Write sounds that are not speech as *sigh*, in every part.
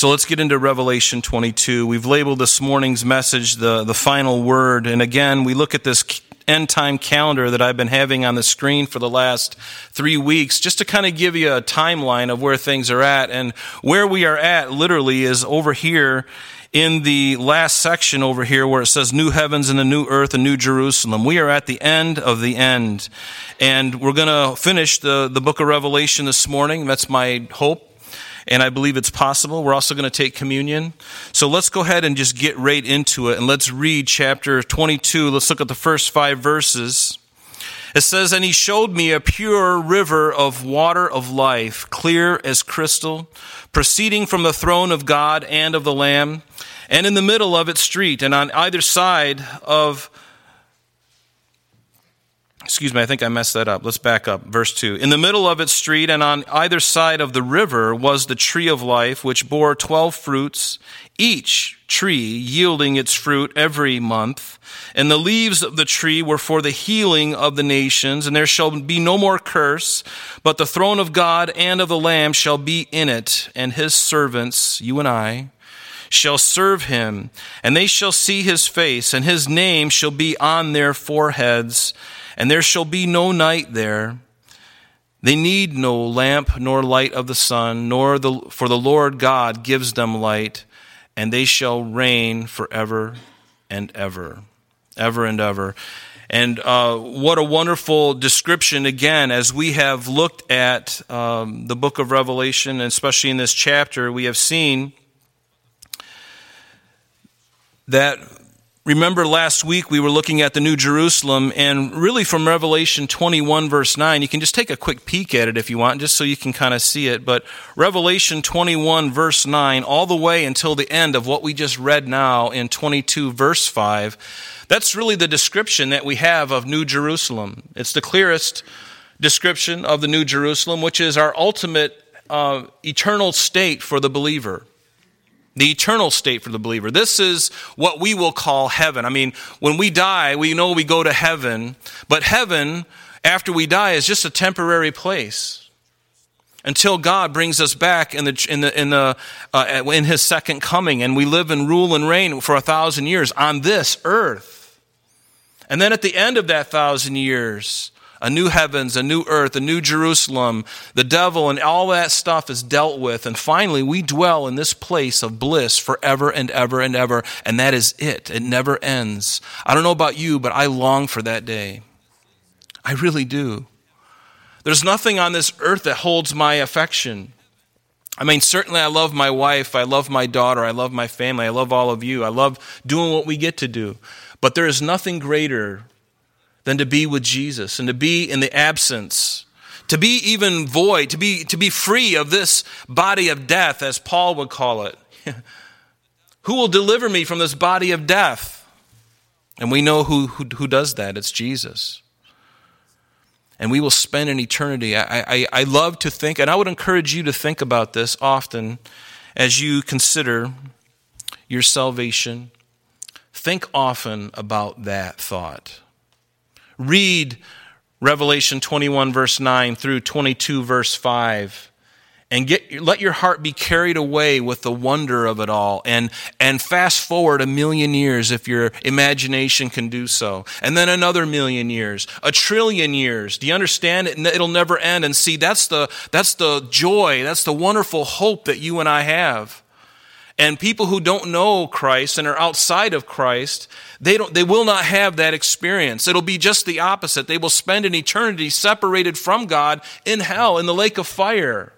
So let's get into Revelation 22. We've labeled this morning's message the, the final word. And again, we look at this end time calendar that I've been having on the screen for the last three weeks, just to kind of give you a timeline of where things are at. And where we are at literally is over here in the last section over here where it says new heavens and a new earth and new Jerusalem. We are at the end of the end. And we're going to finish the, the book of Revelation this morning. That's my hope and I believe it's possible. We're also going to take communion. So let's go ahead and just get right into it and let's read chapter 22. Let's look at the first five verses. It says, And he showed me a pure river of water of life, clear as crystal, proceeding from the throne of God and of the Lamb, and in the middle of its street, and on either side of excuse me, I think I messed that up. Let's back up. Verse 2. In the middle of its street and on either side of the river was the tree of life, which bore twelve fruits, each tree yielding its fruit every month. And the leaves of the tree were for the healing of the nations, and there shall be no more curse, but the throne of God and of the Lamb shall be in it, and his servants, you and I, shall serve him, and they shall see his face, and his name shall be on their foreheads and there shall be no night there. They need no lamp nor light of the sun, nor the, for the Lord God gives them light, and they shall reign forever and ever, ever and ever. And uh, what a wonderful description, again, as we have looked at um, the book of Revelation, and especially in this chapter, we have seen that Remember last week we were looking at the New Jerusalem, and really from Revelation 21, verse 9, you can just take a quick peek at it if you want, just so you can kind of see it. But Revelation 21, verse 9, all the way until the end of what we just read now in 22, verse 5, that's really the description that we have of New Jerusalem. It's the clearest description of the New Jerusalem, which is our ultimate uh, eternal state for the believer the eternal state for the believer. This is what we will call heaven. I mean, when we die, we know we go to heaven, but heaven, after we die, is just a temporary place until God brings us back in the in the in the uh, in His second coming, and we live and rule and reign for a thousand years on this earth. And then at the end of that thousand years, a new heavens, a new earth, a new Jerusalem, the devil, and all that stuff is dealt with. And finally, we dwell in this place of bliss forever and ever and ever. And that is it. It never ends. I don't know about you, but I long for that day. I really do. There's nothing on this earth that holds my affection. I mean, certainly I love my wife, I love my daughter, I love my family, I love all of you, I love doing what we get to do. But there is nothing greater than to be with Jesus and to be in the absence, to be even void, to be, to be free of this body of death, as Paul would call it. *laughs* who will deliver me from this body of death? And we know who, who, who does that. It's Jesus. And we will spend an eternity. I, I, I love to think, and I would encourage you to think about this often as you consider your salvation. Think often about that thought. Read Revelation 21, verse 9 through 22, verse 5 and get let your heart be carried away with the wonder of it all. And and fast forward a million years if your imagination can do so. And then another million years a trillion years. Do you understand it? It'll never end. And see that's the that's the joy that's the wonderful hope that you and I have and people who don't know Christ and are outside of Christ, they, don't, they will not have that experience. It'll be just the opposite. They will spend an eternity separated from God in hell, in the lake of fire.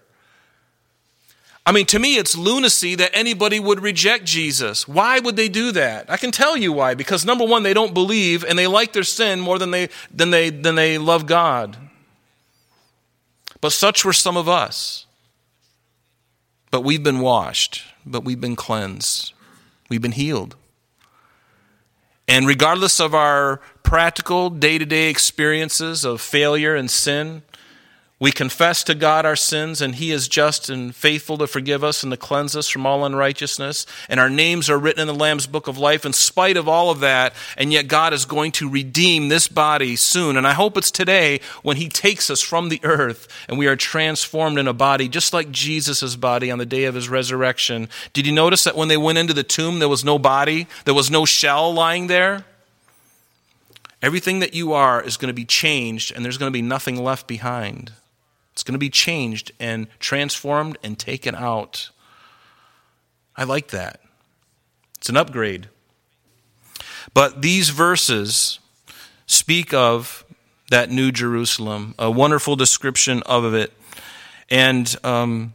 I mean, to me, it's lunacy that anybody would reject Jesus. Why would they do that? I can tell you why. Because number one, they don't believe and they like their sin more than they, than they, than they love God. But such were some of us. But we've been washed but we've been cleansed. We've been healed. And regardless of our practical day to day experiences of failure and sin, We confess to God our sins, and He is just and faithful to forgive us and to cleanse us from all unrighteousness. And our names are written in the Lamb's book of life in spite of all of that. And yet God is going to redeem this body soon. And I hope it's today when He takes us from the earth and we are transformed in a body just like Jesus' body on the day of His resurrection. Did you notice that when they went into the tomb, there was no body? There was no shell lying there? Everything that you are is going to be changed, and there's going to be nothing left behind. It's going to be changed and transformed and taken out. I like that. It's an upgrade. But these verses speak of that new Jerusalem, a wonderful description of it. And um,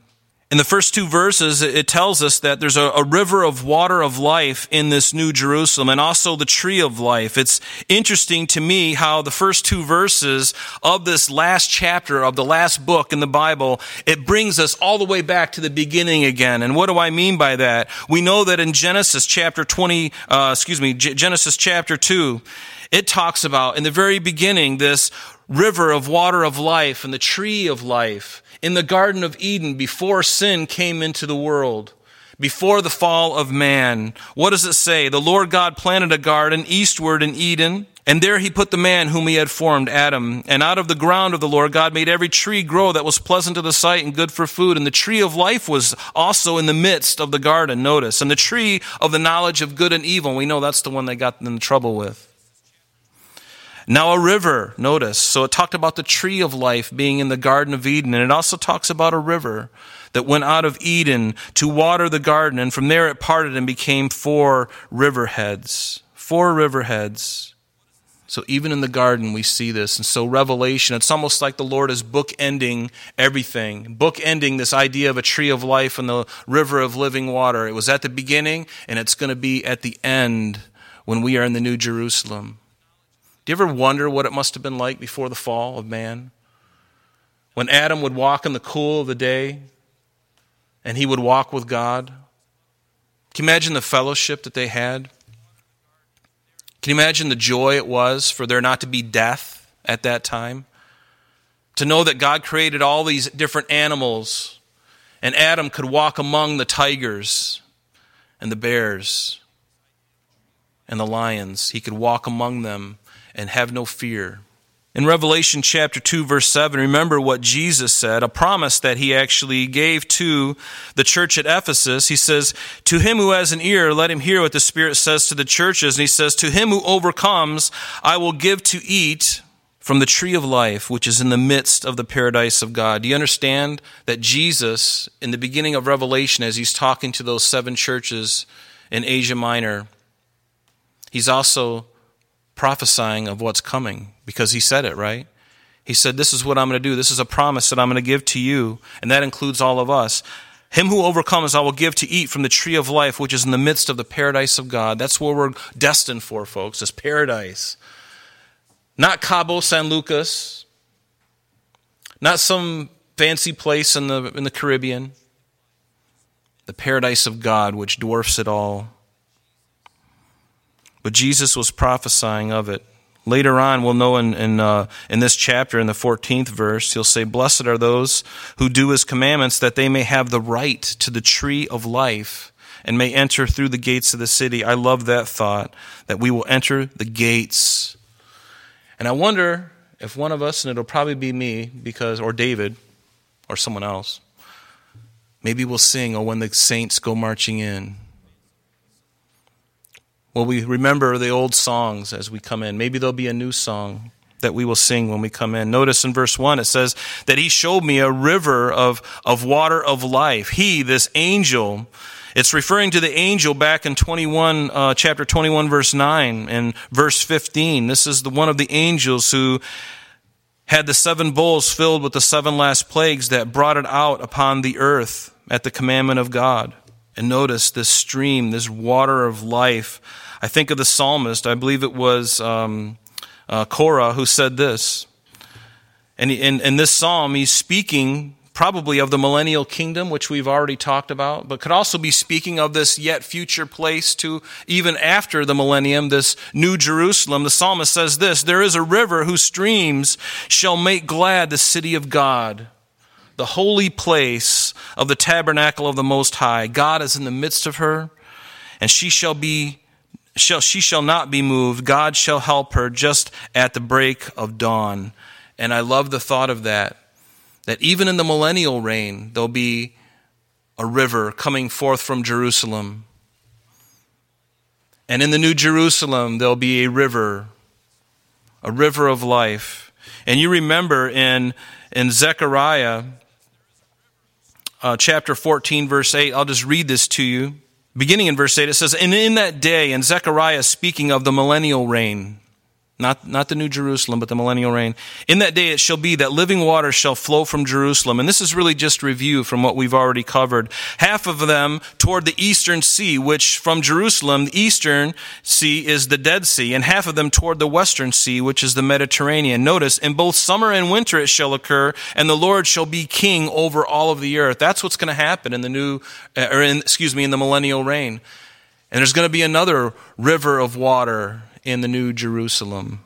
in the first two verses, it tells us that there's a, a, river of water of life in this new Jerusalem and also the tree of life. It's interesting to me how the first two verses of this last chapter of the last book in the Bible, it brings us all the way back to the beginning again. And what do I mean by that? We know that in Genesis chapter 20, uh, excuse me, Genesis chapter 2, it talks about in the very beginning this river of water of life and the tree of life in the Garden of Eden before sin came into the world, before the fall of man. What does it say? The Lord God planted a garden eastward in Eden, and there he put the man whom he had formed, Adam. And out of the ground of the Lord God made every tree grow that was pleasant to the sight and good for food. And the tree of life was also in the midst of the garden, notice. And the tree of the knowledge of good and evil. We know that's the one they got in trouble with. Now, a river, notice. So it talked about the tree of life being in the Garden of Eden, and it also talks about a river that went out of Eden to water the garden, and from there it parted and became four riverheads. Four riverheads. So even in the garden, we see this. And so, Revelation, it's almost like the Lord is bookending everything, bookending this idea of a tree of life and the river of living water. It was at the beginning, and it's going to be at the end when we are in the New Jerusalem. Do you ever wonder what it must have been like before the fall of man? When Adam would walk in the cool of the day and he would walk with God? Can you imagine the fellowship that they had? Can you imagine the joy it was for there not to be death at that time? To know that God created all these different animals and Adam could walk among the tigers and the bears and the lions. He could walk among them and have no fear. In Revelation chapter 2 verse 7, remember what Jesus said, a promise that he actually gave to the church at Ephesus. He says, "To him who has an ear, let him hear what the Spirit says to the churches." And he says, "To him who overcomes, I will give to eat from the tree of life, which is in the midst of the paradise of God." Do you understand that Jesus in the beginning of Revelation as he's talking to those seven churches in Asia Minor, he's also prophesying of what's coming because he said it, right? He said, This is what I'm going to do. This is a promise that I'm going to give to you, and that includes all of us. Him who overcomes, I will give to eat from the tree of life, which is in the midst of the paradise of God. That's what we're destined for, folks, is paradise. Not Cabo San Lucas, not some fancy place in the, in the Caribbean. The paradise of God, which dwarfs it all. But Jesus was prophesying of it. Later on, we'll know in, in, uh, in this chapter, in the 14th verse, he'll say, Blessed are those who do his commandments, that they may have the right to the tree of life and may enter through the gates of the city. I love that thought, that we will enter the gates. And I wonder if one of us, and it'll probably be me, because, or David, or someone else, maybe we'll sing, Oh, when the saints go marching in. Will we remember the old songs as we come in? Maybe there'll be a new song that we will sing when we come in. Notice in verse 1 it says that he showed me a river of, of water of life. He, this angel, it's referring to the angel back in 21, uh, chapter 21, verse 9 and verse 15. This is the one of the angels who had the seven bowls filled with the seven last plagues that brought it out upon the earth at the commandment of God. And notice this stream, this water of life I think of the psalmist, I believe it was um, uh, Korah who said this. And in, in this psalm, he's speaking probably of the millennial kingdom, which we've already talked about, but could also be speaking of this yet future place to even after the millennium, this new Jerusalem. The psalmist says this There is a river whose streams shall make glad the city of God, the holy place of the tabernacle of the Most High. God is in the midst of her, and she shall be. Shall, she shall not be moved. God shall help her just at the break of dawn. And I love the thought of that that even in the millennial reign, there'll be a river coming forth from Jerusalem. And in the New Jerusalem, there'll be a river, a river of life. And you remember in, in Zechariah uh, chapter 14, verse 8, I'll just read this to you. Beginning in verse 8, it says, And in that day, and Zechariah speaking of the millennial reign, not, not the New Jerusalem, but the millennial reign. In that day it shall be that living water shall flow from Jerusalem. And this is really just review from what we've already covered. Half of them toward the eastern sea, which from Jerusalem, the eastern sea is the Dead Sea, and half of them toward the western sea, which is the Mediterranean. Notice, in both summer and winter it shall occur, and the Lord shall be king over all of the earth. That's what's going to happen in the new, uh, or in, excuse me, in the millennial reign. And there's going to be another river of water in the New Jerusalem.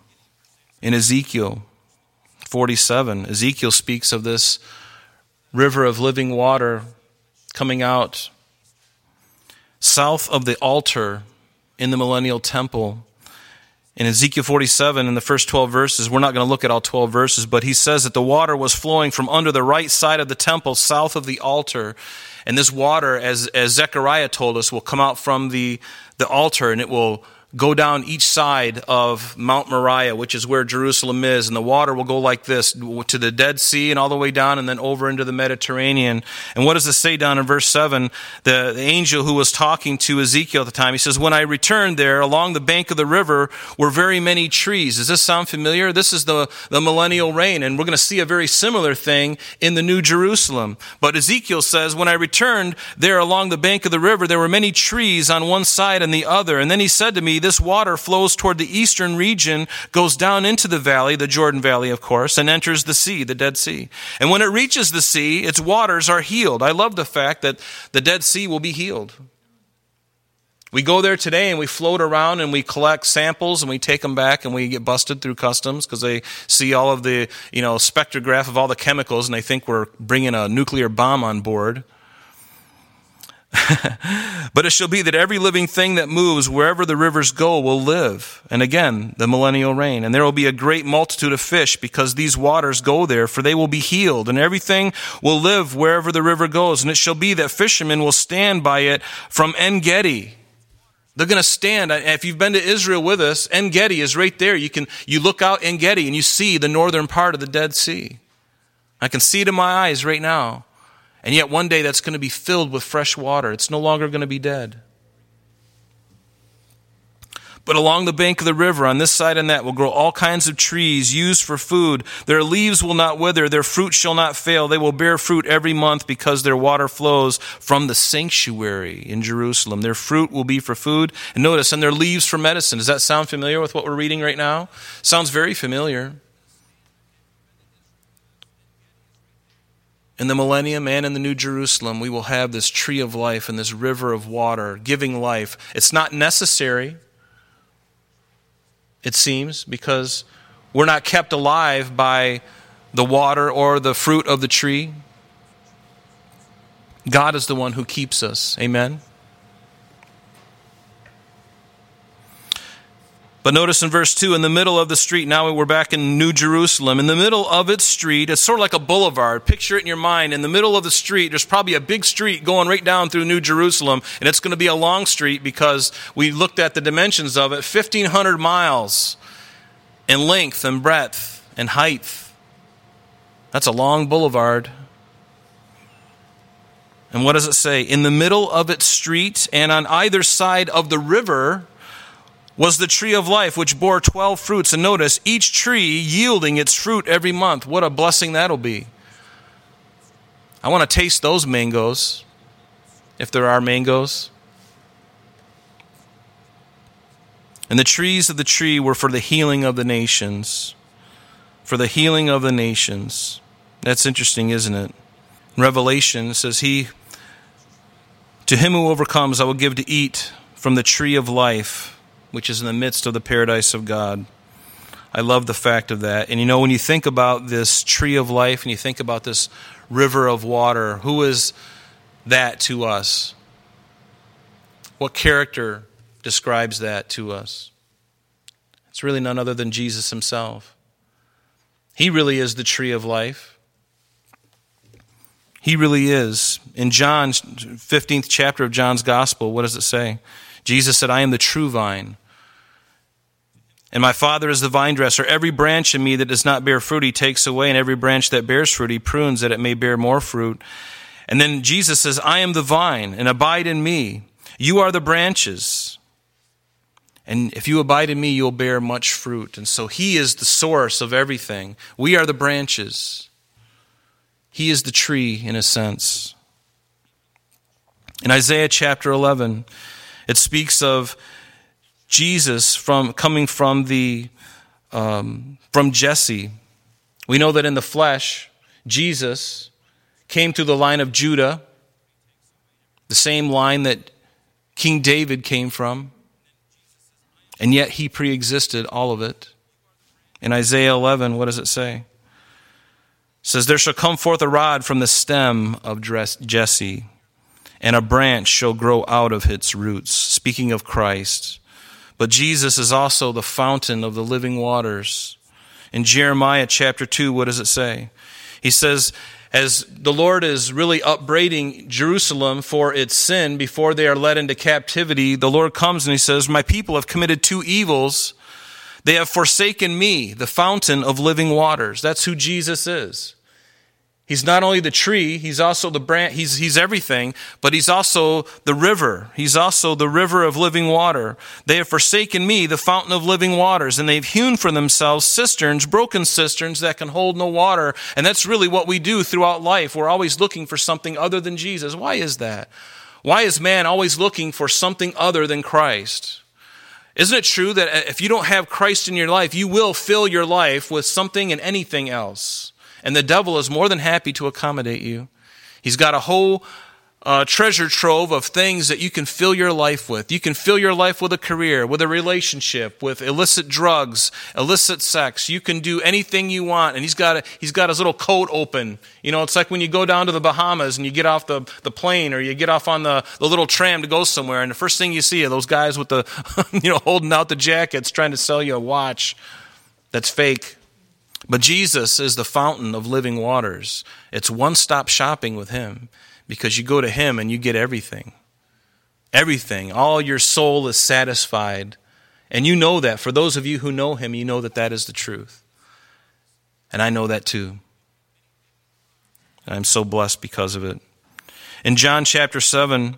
In Ezekiel 47, Ezekiel speaks of this river of living water coming out south of the altar in the millennial temple. In Ezekiel 47, in the first 12 verses, we're not going to look at all 12 verses, but he says that the water was flowing from under the right side of the temple, south of the altar. And this water, as, as Zechariah told us, will come out from the, the altar and it will go down each side of Mount Moriah, which is where Jerusalem is, and the water will go like this to the Dead Sea and all the way down and then over into the Mediterranean. And what does it say down in verse 7? The, the angel who was talking to Ezekiel at the time, he says, When I returned there, along the bank of the river were very many trees. Does this sound familiar? This is the, the millennial reign, and we're going to see a very similar thing in the New Jerusalem. But Ezekiel says, When I returned there along the bank of the river, there were many trees on one side and the other. And then he said to me, this water flows toward the eastern region, goes down into the valley, the Jordan Valley, of course, and enters the sea, the Dead Sea. And when it reaches the sea, its waters are healed. I love the fact that the Dead Sea will be healed. We go there today and we float around and we collect samples and we take them back and we get busted through customs because they see all of the, you know, spectrograph of all the chemicals and they think we're bringing a nuclear bomb on board. But it shall be that every living thing that moves wherever the rivers go will live. And again, the millennial reign. And there will be a great multitude of fish because these waters go there, for they will be healed. And everything will live wherever the river goes. And it shall be that fishermen will stand by it from En Gedi. They're going to stand. If you've been to Israel with us, En Gedi is right there. You can, you look out En Gedi and you see the northern part of the Dead Sea. I can see it in my eyes right now. And yet, one day that's going to be filled with fresh water. It's no longer going to be dead. But along the bank of the river, on this side and that, will grow all kinds of trees used for food. Their leaves will not wither, their fruit shall not fail. They will bear fruit every month because their water flows from the sanctuary in Jerusalem. Their fruit will be for food. And notice, and their leaves for medicine. Does that sound familiar with what we're reading right now? Sounds very familiar. In the millennium and in the New Jerusalem, we will have this tree of life and this river of water giving life. It's not necessary, it seems, because we're not kept alive by the water or the fruit of the tree. God is the one who keeps us. Amen. But notice in verse 2, in the middle of the street, now we're back in New Jerusalem. In the middle of its street, it's sort of like a boulevard. Picture it in your mind. In the middle of the street, there's probably a big street going right down through New Jerusalem, and it's going to be a long street because we looked at the dimensions of it 1,500 miles in length and breadth and height. That's a long boulevard. And what does it say? In the middle of its street and on either side of the river, was the tree of life, which bore 12 fruits. And notice, each tree yielding its fruit every month. What a blessing that'll be. I want to taste those mangoes, if there are mangoes. And the trees of the tree were for the healing of the nations. For the healing of the nations. That's interesting, isn't it? Revelation says, He to him who overcomes, I will give to eat from the tree of life, which is in the midst of the paradise of God. I love the fact of that. And you know, when you think about this tree of life and you think about this river of water, who is that to us? What character describes that to us? It's really none other than Jesus himself. He really is the tree of life. He really is. In John's 15th chapter of John's Gospel, what does it say? Jesus said, I am the true vine. And my Father is the vine dresser. Every branch in me that does not bear fruit, he takes away, and every branch that bears fruit, he prunes that it may bear more fruit. And then Jesus says, I am the vine, and abide in me. You are the branches. And if you abide in me, you'll bear much fruit. And so he is the source of everything. We are the branches. He is the tree, in a sense. In Isaiah chapter 11, it speaks of Jesus from coming from the um, from Jesse. We know that in the flesh, Jesus came through the line of Judah, the same line that King David came from, and yet he preexisted all of it. In Isaiah 11, what does it say? says, There shall come forth a rod from the stem of Jesse, and a branch shall grow out of its roots. Speaking of Christ. But Jesus is also the fountain of the living waters. In Jeremiah chapter 2, what does it say? He says, as the Lord is really upbraiding Jerusalem for its sin before they are led into captivity, the Lord comes and he says, My people have committed two evils. They have forsaken me, the fountain of living waters. That's who Jesus is. He's not only the tree, he's also the branch, he's, he's everything, but he's also the river. He's also the river of living water. They have forsaken me, the fountain of living waters, and they've hewn for themselves cisterns, broken cisterns that can hold no water. And that's really what we do throughout life. We're always looking for something other than Jesus. Why is that? Why is man always looking for something other than Christ? Isn't it true that if you don't have Christ in your life, you will fill your life with something and anything else? And the devil is more than happy to accommodate you. He's got a whole uh, treasure trove of things that you can fill your life with. You can fill your life with a career, with a relationship, with illicit drugs, illicit sex. You can do anything you want. And he's got, a, he's got his little coat open. You know, it's like when you go down to the Bahamas and you get off the, the plane or you get off on the, the little tram to go somewhere. And the first thing you see are those guys with the, *laughs* you know, holding out the jackets trying to sell you a watch that's fake. But Jesus is the fountain of living waters. It's one stop shopping with Him because you go to Him and you get everything. Everything. All your soul is satisfied. And you know that. For those of you who know Him, you know that that is the truth. And I know that too. And I'm so blessed because of it. In John chapter 7,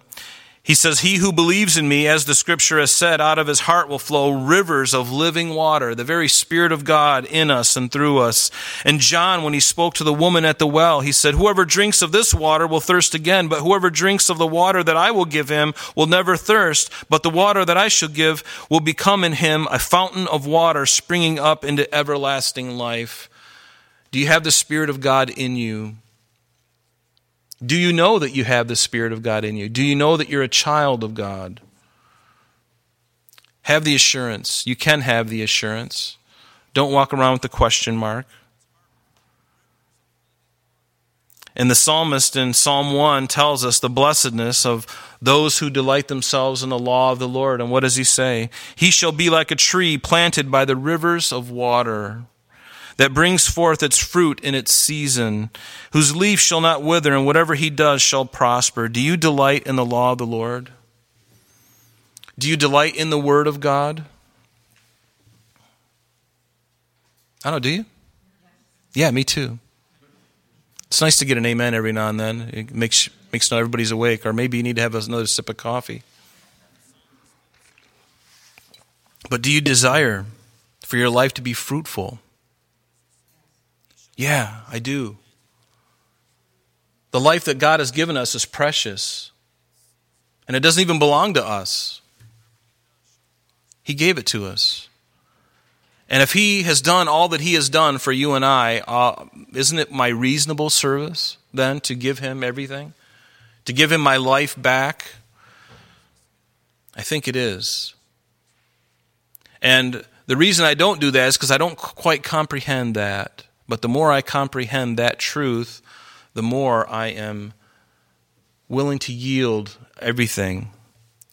he says, He who believes in me, as the scripture has said, out of his heart will flow rivers of living water, the very Spirit of God in us and through us. And John, when he spoke to the woman at the well, he said, Whoever drinks of this water will thirst again, but whoever drinks of the water that I will give him will never thirst, but the water that I shall give will become in him a fountain of water springing up into everlasting life. Do you have the Spirit of God in you? Do you know that you have the Spirit of God in you? Do you know that you're a child of God? Have the assurance. You can have the assurance. Don't walk around with the question mark. And the psalmist in Psalm 1 tells us the blessedness of those who delight themselves in the law of the Lord. And what does he say? He shall be like a tree planted by the rivers of water that brings forth its fruit in its season, whose leaf shall not wither, and whatever he does shall prosper. Do you delight in the law of the Lord? Do you delight in the word of God? I don't know, do you? Yeah, me too. It's nice to get an amen every now and then. It makes makes not everybody's awake, or maybe you need to have another sip of coffee. But do you desire for your life to be fruitful? Yeah, I do. The life that God has given us is precious, and it doesn't even belong to us. He gave it to us. And if he has done all that he has done for you and I, uh, isn't it my reasonable service then to give him everything? To give him my life back? I think it is. And the reason I don't do that is because I don't quite comprehend that. But the more I comprehend that truth, the more I am willing to yield everything.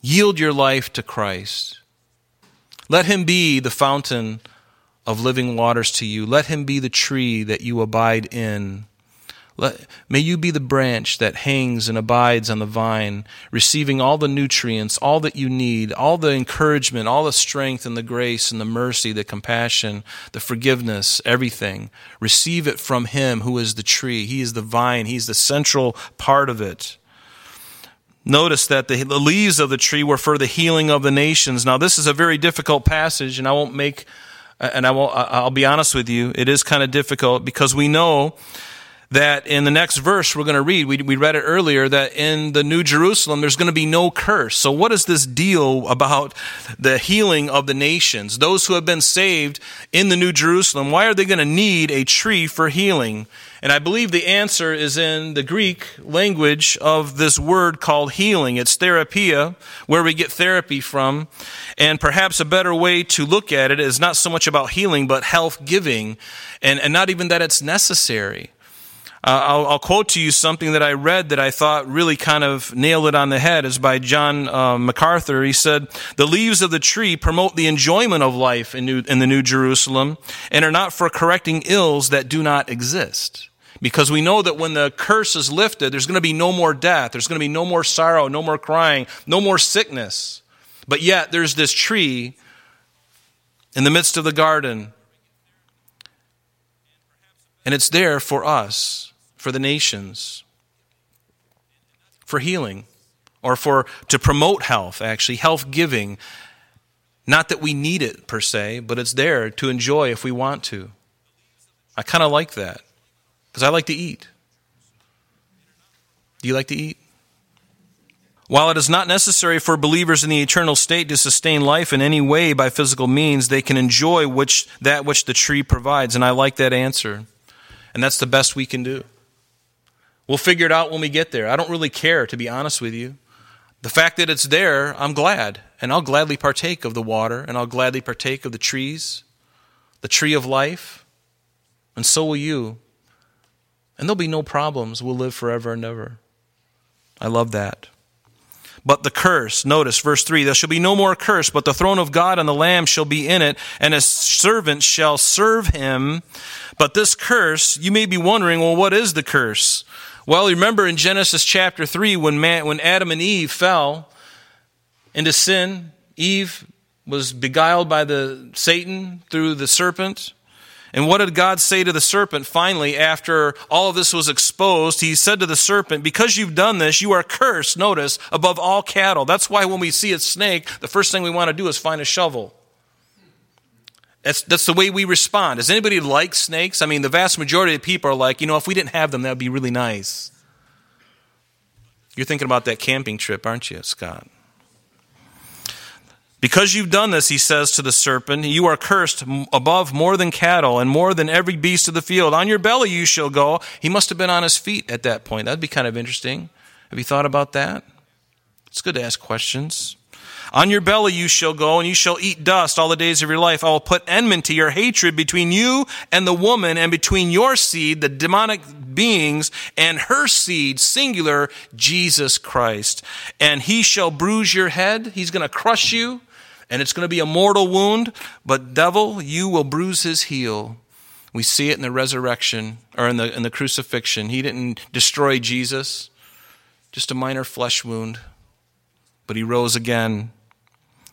Yield your life to Christ. Let Him be the fountain of living waters to you. Let Him be the tree that you abide in. Let, may you be the branch that hangs and abides on the vine, receiving all the nutrients, all that you need, all the encouragement, all the strength and the grace and the mercy, the compassion, the forgiveness, everything. Receive it from Him who is the tree. He is the vine, He's the central part of it. Notice that the, the leaves of the tree were for the healing of the nations. Now, this is a very difficult passage, and I won't make, and I will, I'll be honest with you, it is kind of difficult because we know that in the next verse we're going to read, we, we read it earlier, that in the New Jerusalem there's going to be no curse. So, what is this deal about the healing of the nations? Those who have been saved in the New Jerusalem, why are they going to need a tree for healing? And I believe the answer is in the Greek language of this word called healing. It's therapia, where we get therapy from. And perhaps a better way to look at it is not so much about healing, but health giving, and, and not even that it's necessary. Uh, I'll, I'll, quote to you something that I read that I thought really kind of nailed it on the head. is by John uh, MacArthur. He said, "The leaves of the tree promote the enjoyment of life in, New, in the New Jerusalem, and are not for correcting ills that do not exist." Because we know that when the curse is lifted, there's going to be no more death, there's going to be no more sorrow, no more crying, no more sickness. But yet, there's this tree in the midst of the garden, and it's there for us for the nations, for healing, or for to promote health, actually, health giving. Not that we need it per se, but it's there to enjoy if we want to. I kind of like that because I like to eat. Do you like to eat? While it is not necessary for believers in the eternal state to sustain life in any way by physical means, they can enjoy which, that which the tree provides. And I like that answer. And that's the best we can do. We'll figure it out when we get there. I don't really care, to be honest with you. The fact that it's there, I'm glad. And I'll gladly partake of the water, and I'll gladly partake of the trees, the tree of life, and so will you. And there'll be no problems. We'll live forever and ever. I love that. But the curse, notice verse 3 there shall be no more curse, but the throne of God and the Lamb shall be in it, and his servants shall serve him. But this curse, you may be wondering, well, what is the curse? Well, remember in Genesis chapter 3 when, man, when Adam and Eve fell into sin, Eve was beguiled by the Satan through the serpent. And what did God say to the serpent finally after all of this was exposed? He said to the serpent, Because you've done this, you are cursed, notice, above all cattle. That's why when we see a snake, the first thing we want to do is find a shovel. That's, that's the way we respond. Does anybody like snakes? I mean, the vast majority of people are like, you know, if we didn't have them, that would be really nice. You're thinking about that camping trip, aren't you, Scott? Because you've done this, he says to the serpent, you are cursed above more than cattle and more than every beast of the field. On your belly you shall go. He must have been on his feet at that point. That'd be kind of interesting. Have you thought about that? It's good to ask questions. On your belly you shall go, and you shall eat dust all the days of your life. I will put enmity or hatred between you and the woman, and between your seed, the demonic beings, and her seed, singular, Jesus Christ. And he shall bruise your head. He's going to crush you, and it's going to be a mortal wound. But, devil, you will bruise his heel. We see it in the resurrection, or in the, in the crucifixion. He didn't destroy Jesus, just a minor flesh wound. But he rose again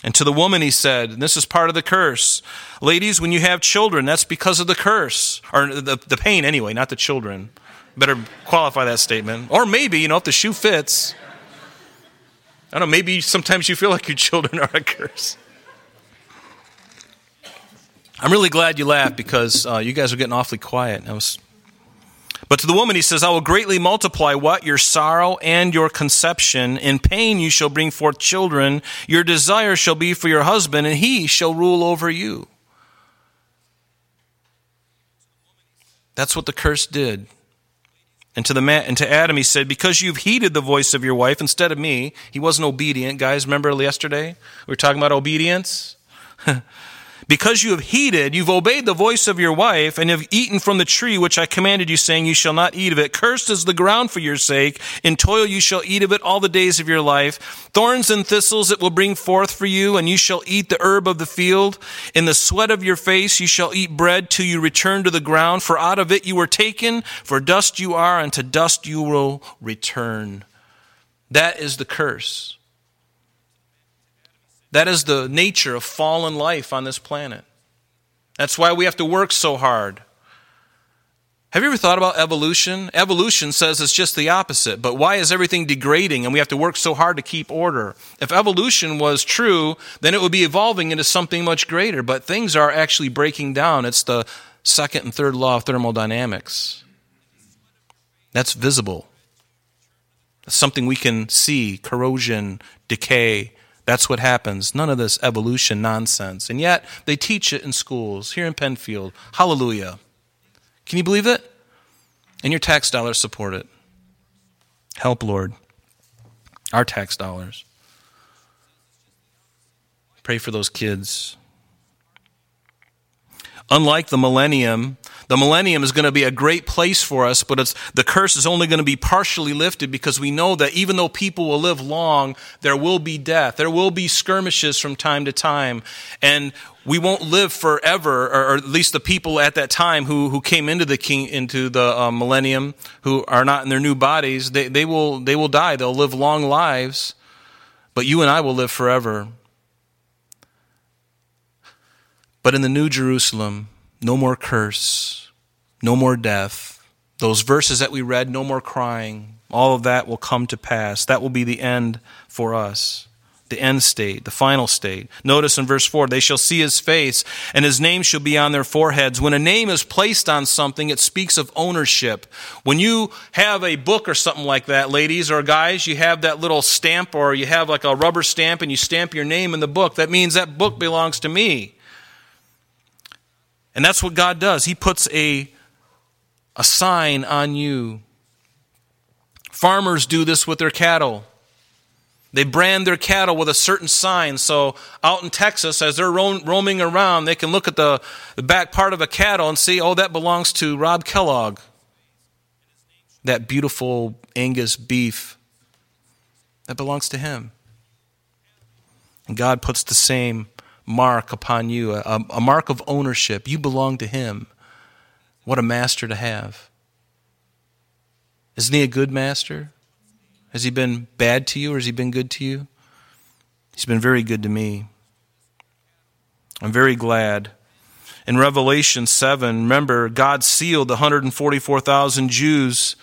and to the woman he said, and this is part of the curse Ladies, when you have children, that's because of the curse, or the, the pain anyway, not the children. Better qualify that statement. Or maybe, you know, if the shoe fits. I don't know, maybe sometimes you feel like your children *laughs* are a curse. I'm really glad you laughed because uh, you guys are getting awfully quiet. I was but to the woman, he says, I will greatly multiply what? Your sorrow and your conception. In pain you shall bring forth children. Your desire shall be for your husband, and he shall rule over you. That's what the curse did. And to, the man, and to Adam, he said, Because you've heeded the voice of your wife instead of me, he wasn't obedient. Guys, remember yesterday? We were talking about obedience? *laughs* Because you have heeded, you've obeyed the voice of your wife, and have eaten from the tree which I commanded you, saying, You shall not eat of it. Cursed is the ground for your sake. In toil you shall eat of it all the days of your life. Thorns and thistles it will bring forth for you, and you shall eat the herb of the field. In the sweat of your face you shall eat bread till you return to the ground, for out of it you were taken, for dust you are, and to dust you will return. That is the curse. That is the nature of fallen life on this planet. That's why we have to work so hard. Have you ever thought about evolution? Evolution says it's just the opposite, but why is everything degrading and we have to work so hard to keep order? If evolution was true, then it would be evolving into something much greater, but things are actually breaking down. It's the second and third law of thermodynamics. That's visible. It's something we can see corrosion, decay, that's what happens. None of this evolution nonsense. And yet, they teach it in schools here in Penfield. Hallelujah. Can you believe it? And your tax dollars support it. Help, Lord. Our tax dollars. Pray for those kids. Unlike the millennium, the millennium is going to be a great place for us, but the curse is only going to be partially lifted because we know that even though people will live long, there will be death. There will be skirmishes from time to time. And we won't live forever, or, at least the people at that time who, who came into the king, into the uh, millennium, who are not in their new bodies, they, they, will, they will die. They'll live long lives, but you and I will live forever. But in the New Jerusalem, no more curse, no more death. Those verses that we read, no more crying, all of that will come to pass. That will be the end for us. The end state, the final state. Notice in verse 4 they shall see his face, and his name shall be on their foreheads. When a name is placed on something, it speaks of ownership. When you have a book or something like that, ladies or guys, you have that little stamp or you have like a rubber stamp and you stamp your name in the book. That means that book belongs to me. And that's what God does. He puts a, a sign on you. Farmers do this with their cattle. They brand their cattle with a certain sign. So out in Texas, as they're roaming around, they can look at the, the back part of a cattle and see, oh, that belongs to Rob Kellogg. That beautiful Angus beef. That belongs to him. And God puts the same mark upon you, a, a mark of ownership. You belong to Him. What a master to have. Isn't He a good master? Has He been bad to you or has He been good to you? He's been very good to me. I'm very glad. In Revelation 7, remember, God sealed the 144,000 Jews,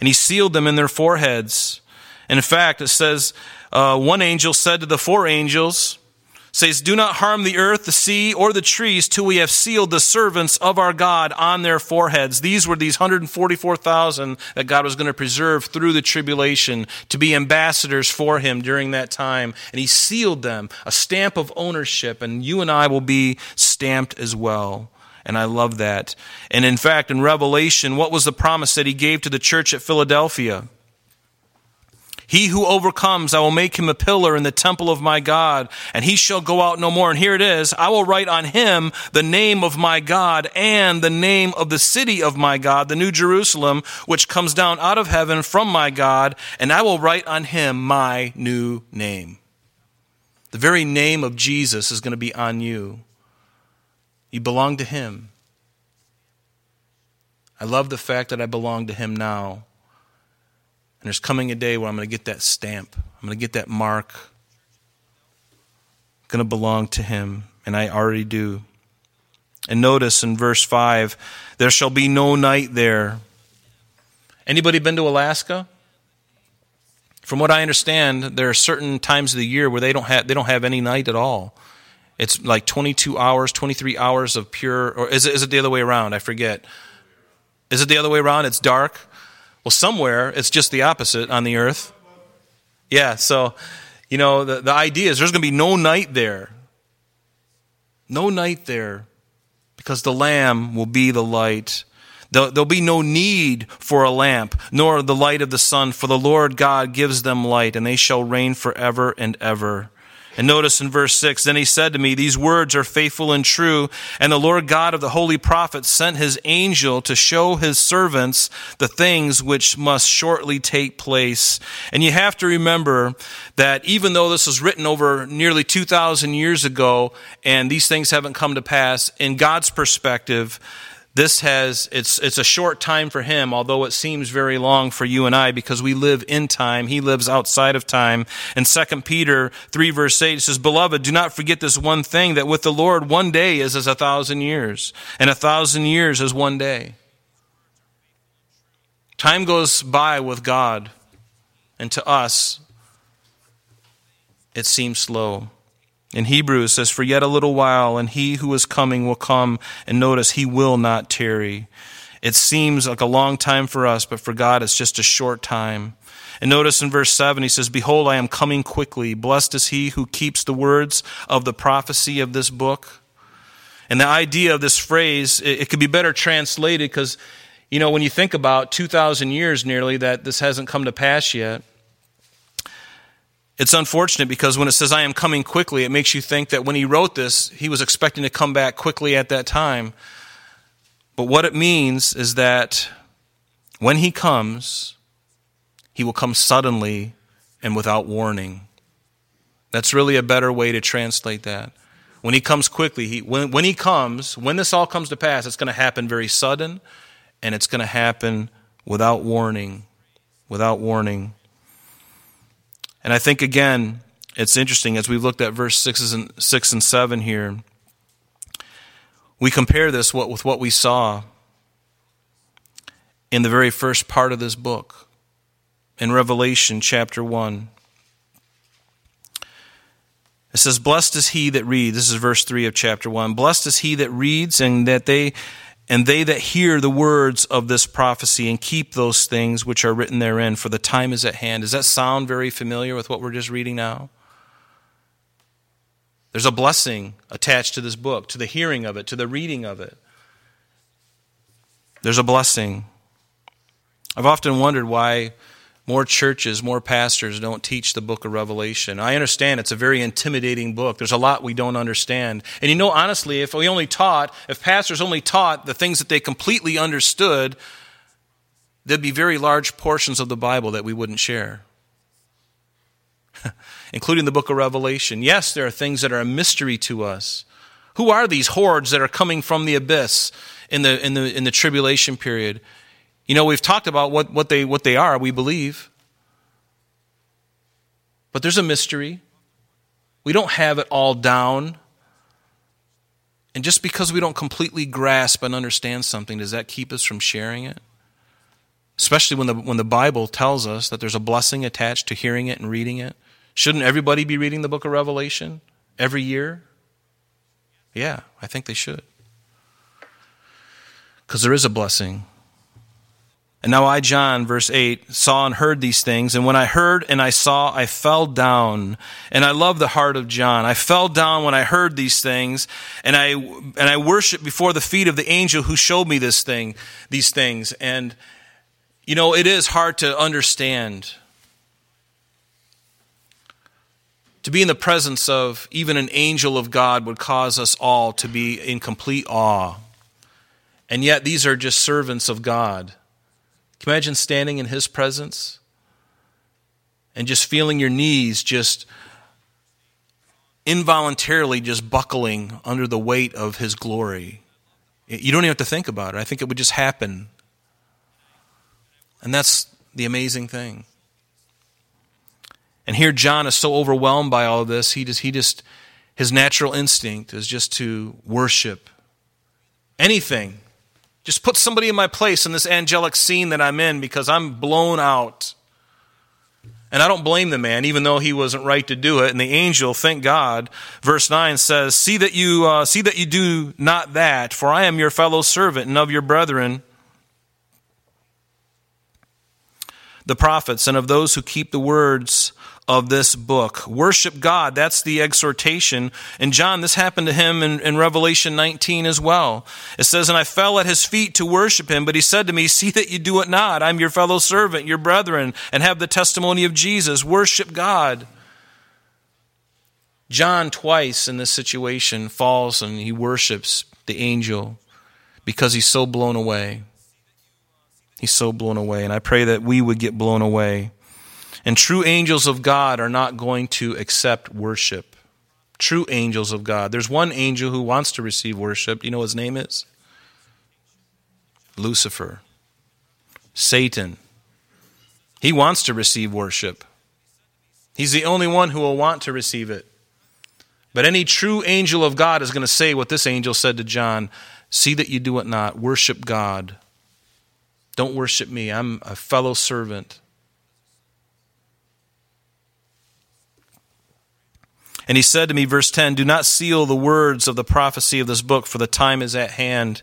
and He sealed them in their foreheads. And in fact, it says, uh, one angel said to the four angels, says, Do not harm the earth, the sea, or the trees till we have sealed the servants of our God on their foreheads. These were these 144,000 that God was going to preserve through the tribulation to be ambassadors for him during that time. And he sealed them, a stamp of ownership, and you and I will be stamped as well. And I love that. And in fact, in Revelation, what was the promise that he gave to the church at Philadelphia? He who overcomes, I will make him a pillar in the temple of my God, and he shall go out no more. And here it is I will write on him the name of my God and the name of the city of my God, the New Jerusalem, which comes down out of heaven from my God, and I will write on him my new name. The very name of Jesus is going to be on you. You belong to him. I love the fact that I belong to him now. And there's coming a day where I'm going to get that stamp. I'm going to get that mark. I'm going to belong to him, and I already do. And notice in verse 5, there shall be no night there. Anybody been to Alaska? From what I understand, there are certain times of the year where they don't have they don't have any night at all. It's like 22 hours, 23 hours of pure or is it, is it the other way around? I forget. Is it the other way around? It's dark. Well, somewhere it's just the opposite on the earth. Yeah, so, you know, the, the idea is there's going to be no night there. No night there because the Lamb will be the light. There'll be no need for a lamp, nor the light of the sun, for the Lord God gives them light, and they shall reign forever and ever. And notice in verse 6 Then he said to me, These words are faithful and true. And the Lord God of the holy prophets sent his angel to show his servants the things which must shortly take place. And you have to remember that even though this was written over nearly 2,000 years ago and these things haven't come to pass, in God's perspective, this has it's it's a short time for him although it seems very long for you and i because we live in time. He lives outside of time. And 2 peter 3 verse 8 it says beloved do not forget this one thing that with the lord one day is as a thousand years and a thousand years is one day. Time goes by with god and to us it seems slow in Hebrews says, For yet a little while, and he who is coming will come, and notice he will not tarry. It seems like a long time for us, but for God it's just a short time. And notice in verse 7, he says, Behold, I am coming quickly. Blessed is he who keeps the words of the prophecy of this book. And the idea of this phrase, it, it could be better translated because, you know, when you think about 2,000 years nearly that this hasn't come to pass yet, it's unfortunate because when it says, I am coming quickly, it makes you think that when he wrote this, he was expecting to come back quickly at that time. But what it means is that when he comes, he will come suddenly and without warning. That's really a better way to translate that. When he comes quickly, he, when, when he comes, when this all comes to pass, it's going to happen very sudden and it's going to happen without warning. Without warning. And I think, again, it's interesting as we've looked at verse 6 and, 6 and 7 here, we compare this with what we saw in the very first part of this book, in Revelation chapter 1. It says, Blessed is he that reads. This is verse 3 of chapter 1. Blessed is he that reads, and that they and they that hear the words of this prophecy and keep those things which are written therein, for the time is at hand. Does that sound very familiar with what we're just reading now? There's a blessing attached to this book, to the hearing of it, to the reading of it. There's a blessing. I've often wondered why more churches, more pastors don't teach the book of Revelation. I understand it's a very intimidating book. There's a lot we don't understand. And you know, honestly, if we only taught, if pastors only taught the things that they completely understood, there'd be very large portions of the Bible that we wouldn't share, *laughs* including the book of Revelation. Yes, there are things that are a mystery to us. Who are these hordes that are coming from the abyss in the, in the, in the tribulation period? You know, we've talked about what, what, they, what they are, we believe. But there's a mystery. We don't have it all down. And just because we don't completely grasp and understand something, does that keep us from sharing it? Especially when the, when the Bible tells us that there's a blessing attached to hearing it and reading it. Shouldn't everybody be reading the book of Revelation every year? Yeah, I think they should. Because there is a blessing. And now I, John, verse 8, saw and heard these things. And when I heard and I saw, I fell down. And I love the heart of John. I fell down when I heard these things. And I, and I worshiped before the feet of the angel who showed me this thing, these things. And, you know, it is hard to understand. To be in the presence of even an angel of God would cause us all to be in complete awe. And yet, these are just servants of God can you imagine standing in His presence and just feeling your knees just involuntarily just buckling under the weight of His glory? You don't even have to think about it. I think it would just happen. And that's the amazing thing. And here John is so overwhelmed by all this, he just, he just his natural instinct is just to worship anything just put somebody in my place in this angelic scene that I'm in because I'm blown out. And I don't blame the man, even though he wasn't right to do it. And the angel, thank God, verse nine says, "See that you uh, see that you do not that, for I am your fellow servant and of your brethren, the prophets, and of those who keep the words of this book. Worship God. That's the exhortation. And John, this happened to him in, in, Revelation 19 as well. It says, And I fell at his feet to worship him, but he said to me, See that you do it not. I'm your fellow servant, your brethren, and have the testimony of Jesus. Worship God. John, twice in this situation, falls and he worships the angel because he's so blown away. He's so blown away. And I pray that we would get blown away and true angels of God are not going to accept worship. True angels of God. There's one angel who wants to receive worship. Do you know what his name is? Lucifer. Satan. He wants to receive worship. He's the only one who will want to receive it. But any true angel of God is going to say what this angel said to John See that you do it not. Worship God. Don't worship me. I'm a fellow servant. And he said to me, verse 10, Do not seal the words of the prophecy of this book, for the time is at hand.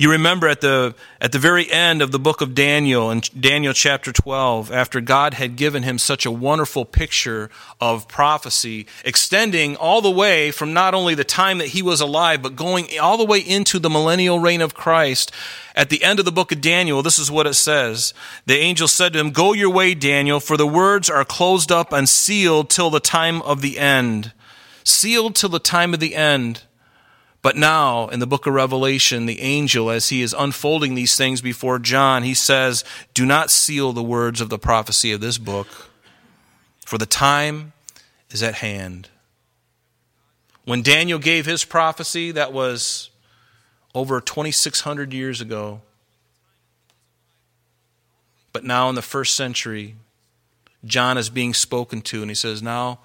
You remember at the, at the very end of the book of Daniel, in Daniel chapter 12, after God had given him such a wonderful picture of prophecy, extending all the way from not only the time that he was alive, but going all the way into the millennial reign of Christ. At the end of the book of Daniel, this is what it says. The angel said to him, Go your way, Daniel, for the words are closed up and sealed till the time of the end. Sealed till the time of the end. But now, in the book of Revelation, the angel, as he is unfolding these things before John, he says, Do not seal the words of the prophecy of this book, for the time is at hand. When Daniel gave his prophecy, that was over 2,600 years ago. But now, in the first century, John is being spoken to, and he says, Now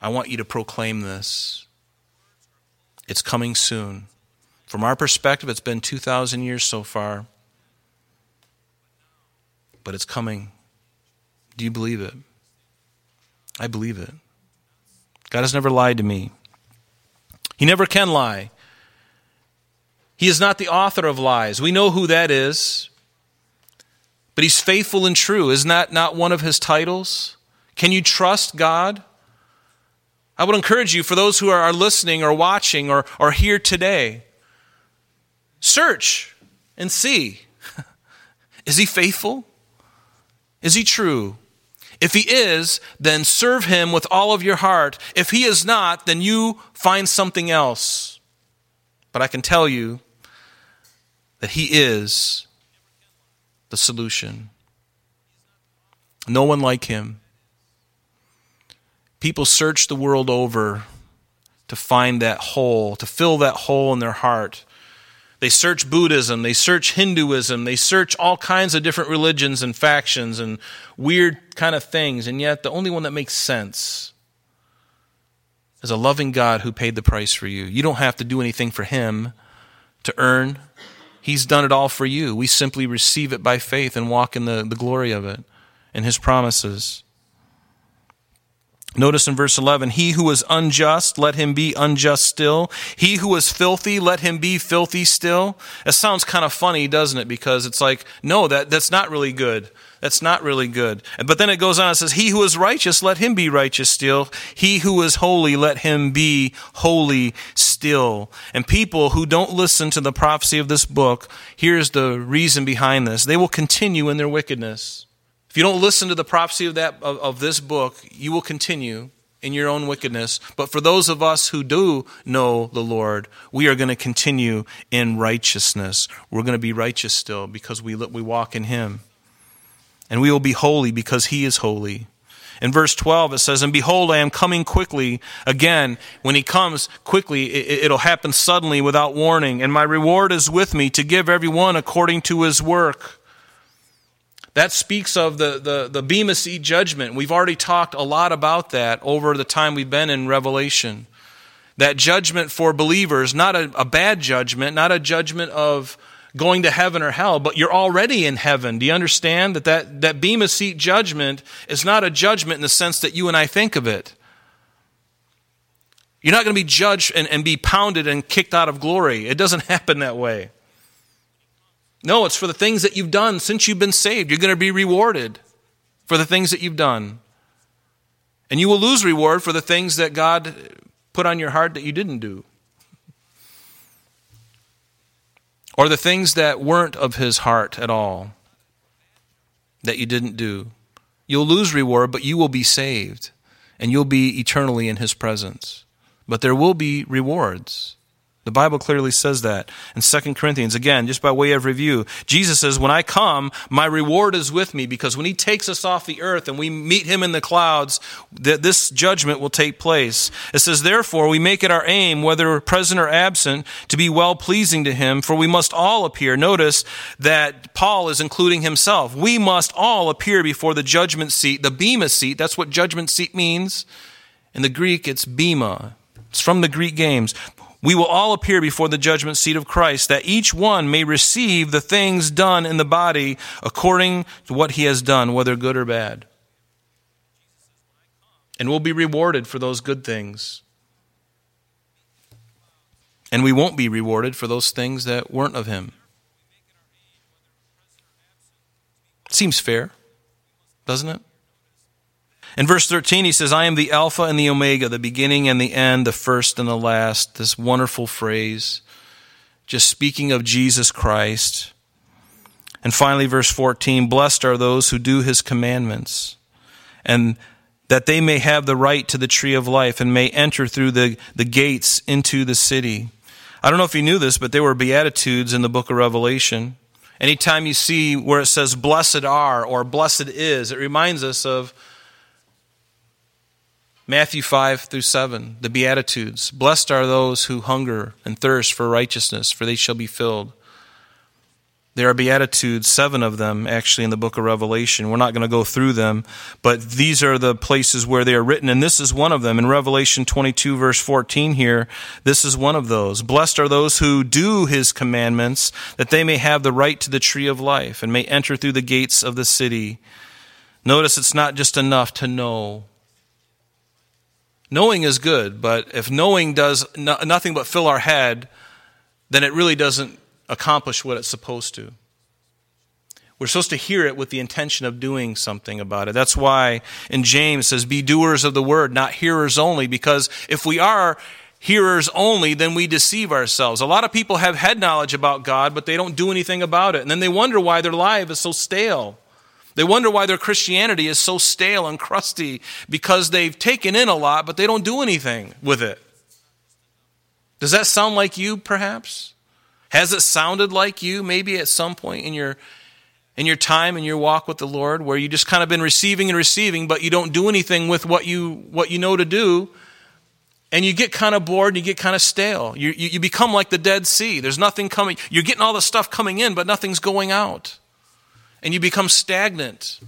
I want you to proclaim this. It's coming soon. From our perspective, it's been 2,000 years so far, but it's coming. Do you believe it? I believe it. God has never lied to me. He never can lie. He is not the author of lies. We know who that is. But he's faithful and true. Isn't that not one of his titles? Can you trust God? I would encourage you, for those who are listening or watching or, or here today, search and see. *laughs* is he faithful? Is he true? If he is, then serve him with all of your heart. If he is not, then you find something else. But I can tell you that he is the solution. No one like him. People search the world over to find that hole, to fill that hole in their heart. They search Buddhism, they search Hinduism, they search all kinds of different religions and factions and weird kind of things, and yet the only one that makes sense is a loving God who paid the price for you. You don't have to do anything for Him to earn, He's done it all for you. We simply receive it by faith and walk in the, the glory of it and His promises. Notice in verse 11, he who is unjust, let him be unjust still. He who is filthy, let him be filthy still. It sounds kind of funny, doesn't it? Because it's like, no, that, that's not really good. That's not really good. But then it goes on, it says, he who is righteous, let him be righteous still. He who is holy, let him be holy still. And people who don't listen to the prophecy of this book, here's the reason behind this. They will continue in their wickedness. If you don't listen to the prophecy of, that, of, of this book, you will continue in your own wickedness. But for those of us who do know the Lord, we are going to continue in righteousness. We're going to be righteous still because we, we walk in Him. And we will be holy because He is holy. In verse 12, it says, And behold, I am coming quickly. Again, when He comes quickly, it, it'll happen suddenly without warning. And my reward is with me to give everyone according to his work. That speaks of the, the, the Bema Seat judgment. We've already talked a lot about that over the time we've been in Revelation. That judgment for believers, not a, a bad judgment, not a judgment of going to heaven or hell, but you're already in heaven. Do you understand that that, that Bema Seat judgment is not a judgment in the sense that you and I think of it? You're not going to be judged and, and be pounded and kicked out of glory. It doesn't *laughs* happen that way. No, it's for the things that you've done since you've been saved. You're going to be rewarded for the things that you've done. And you will lose reward for the things that God put on your heart that you didn't do. Or the things that weren't of his heart at all that you didn't do. You'll lose reward, but you will be saved and you'll be eternally in his presence. But there will be rewards. The Bible clearly says that. In 2 Corinthians, again, just by way of review, Jesus says, When I come, my reward is with me, because when he takes us off the earth and we meet him in the clouds, that this judgment will take place. It says, Therefore, we make it our aim, whether present or absent, to be well pleasing to him, for we must all appear. Notice that Paul is including himself. We must all appear before the judgment seat, the Bema seat. That's what judgment seat means. In the Greek, it's Bema. It's from the Greek games we will all appear before the judgment seat of Christ, that each one may receive the things done in the body according to what he has done, whether good or bad. And we'll be rewarded for those good things. And we won't be rewarded for those things that weren't of him. Seems fair, doesn't it? In verse 13, he says, I am the Alpha and the Omega, the beginning and the end, the first and the last. This wonderful phrase, just speaking of Jesus Christ. And finally, verse 14, blessed are those who do his commandments, and that they may have the right to the tree of life and may enter through the, the gates into the city. I don't know if you knew this, but there were Beatitudes in the book of Revelation. Anytime you see where it says blessed are or blessed is, it reminds us of Matthew 5 through 7, the Beatitudes. Blessed are those who hunger and thirst for righteousness, for they shall be filled. There are Beatitudes, seven of them actually in the book of Revelation. We're not going to go through them, but these are the places where they are written, and this is one of them. In Revelation 22, verse 14 here, this is one of those. Blessed are those who do his commandments, that they may have the right to the tree of life and may enter through the gates of the city. Notice it's not just enough to know Knowing is good, but if knowing does no, nothing but fill our head, then it really doesn't accomplish what it's supposed to. We're supposed to hear it with the intention of doing something about it. That's why in James says, Be doers of the word, not hearers only, because if we are hearers only, then we deceive ourselves. A lot of people have head knowledge about God, but they don't do anything about it. And then they wonder why their life is so stale. They wonder why their Christianity is so stale and crusty because they've taken in a lot, but they don't do anything with it. Does that sound like you, perhaps? Has it sounded like you maybe at some point in your in your time in your walk with the Lord where you just kind of been receiving and receiving, but you don't do anything with what you what you know to do? And you get kind of bored and you get kind of stale. You, you, you become like the Dead Sea. There's nothing coming. You're getting all the stuff coming in, but nothing's going out and you become stagnant.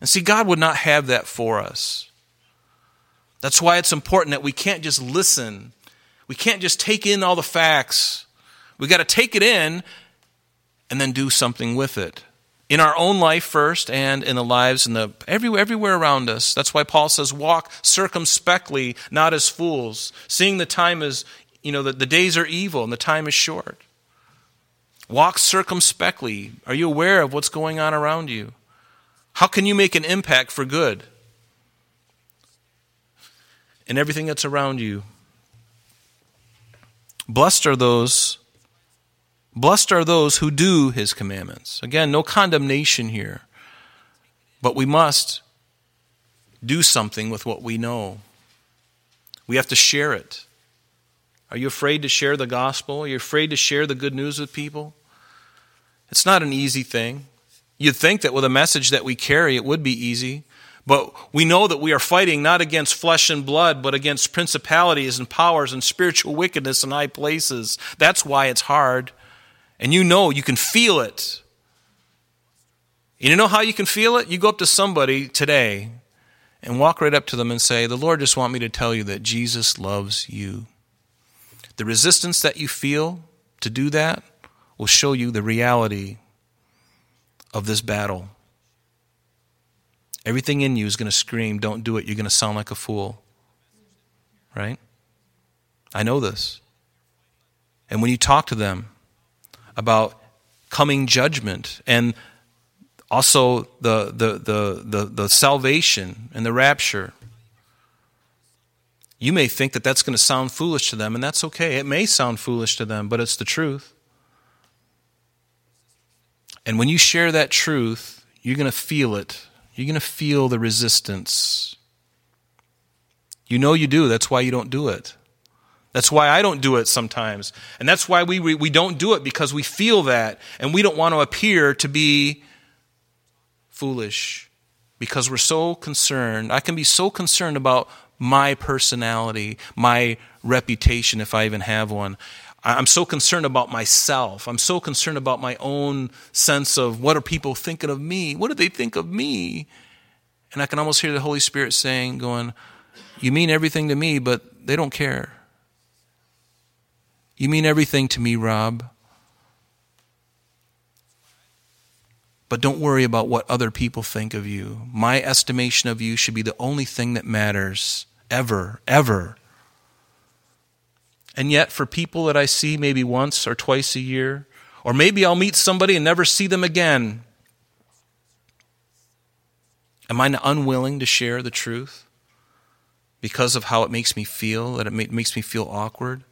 And see, God would not have that for us. That's why it's important that we can't just listen. We can't just take in all the facts. We got to take it in and then do something with it. In our own life first and in the lives and the everywhere, everywhere around us. That's why Paul says, walk circumspectly, not as fools, seeing the time is, you know, that the days are evil and the time is short. Walk circumspectly. Are you aware of what's going on around you? How can you make an impact for good in everything that's around you? Blessed are those blessed are those who do his commandments. Again, no condemnation here. But we must do something with what we know. We have to share it. Are you afraid to share the gospel? Are you afraid to share the good news with people? It's not an easy thing. You'd think that with a message that we carry, it would be easy. But we know that we are fighting not against flesh and blood, but against principalities and powers and spiritual wickedness in high places. That's why it's hard. And you know, you can feel it. You know how you can feel it? You go up to somebody today and walk right up to them and say, The Lord just want me to tell you that Jesus loves you. The resistance that you feel to do that will show you the reality of this battle. Everything in you is going to scream, Don't do it. You're going to sound like a fool. Right? I know this. And when you talk to them about coming judgment and Also, the, the, the, the, the salvation and the rapture. You may think that that's going to sound foolish to them, and that's okay. It may sound foolish to them, but it's the truth. And when you share that truth, you're going to feel it. You're going to feel the resistance. You know you do. That's why you don't do it. That's why I don't do it sometimes. And that's why we, we, we don't do it because we feel that and we don't want to appear to be foolish because we're so concerned. I can be so concerned about my personality, my reputation, if I even have one. I'm so concerned about myself. I'm so concerned about my own sense of what are people thinking of me? What do they think of me? And I can almost hear the Holy Spirit saying, going, You mean everything to me, but they don't care. You mean everything to me, Rob. But don't worry about what other people think of you. My estimation of you should be the only thing that matters, ever, ever. And yet, for people that I see maybe once or twice a year, or maybe I'll meet somebody and never see them again, am I unwilling to share the truth because of how it makes me feel, that it makes me feel awkward?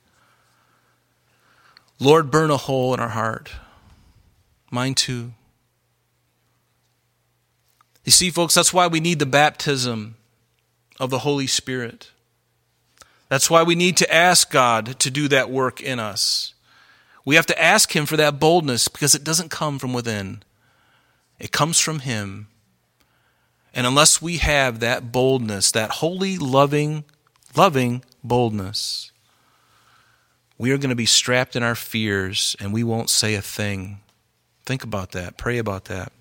Lord, burn a hole in our heart. Mine too. You see, folks, that's why we need the baptism of the Holy Spirit. That's why we need to ask God to do that work in us. We have to ask Him for that boldness because it doesn't come from within, it comes from Him. And unless we have that boldness, that holy, loving, loving boldness, we are going to be strapped in our fears and we won't say a thing. Think about that. Pray about that.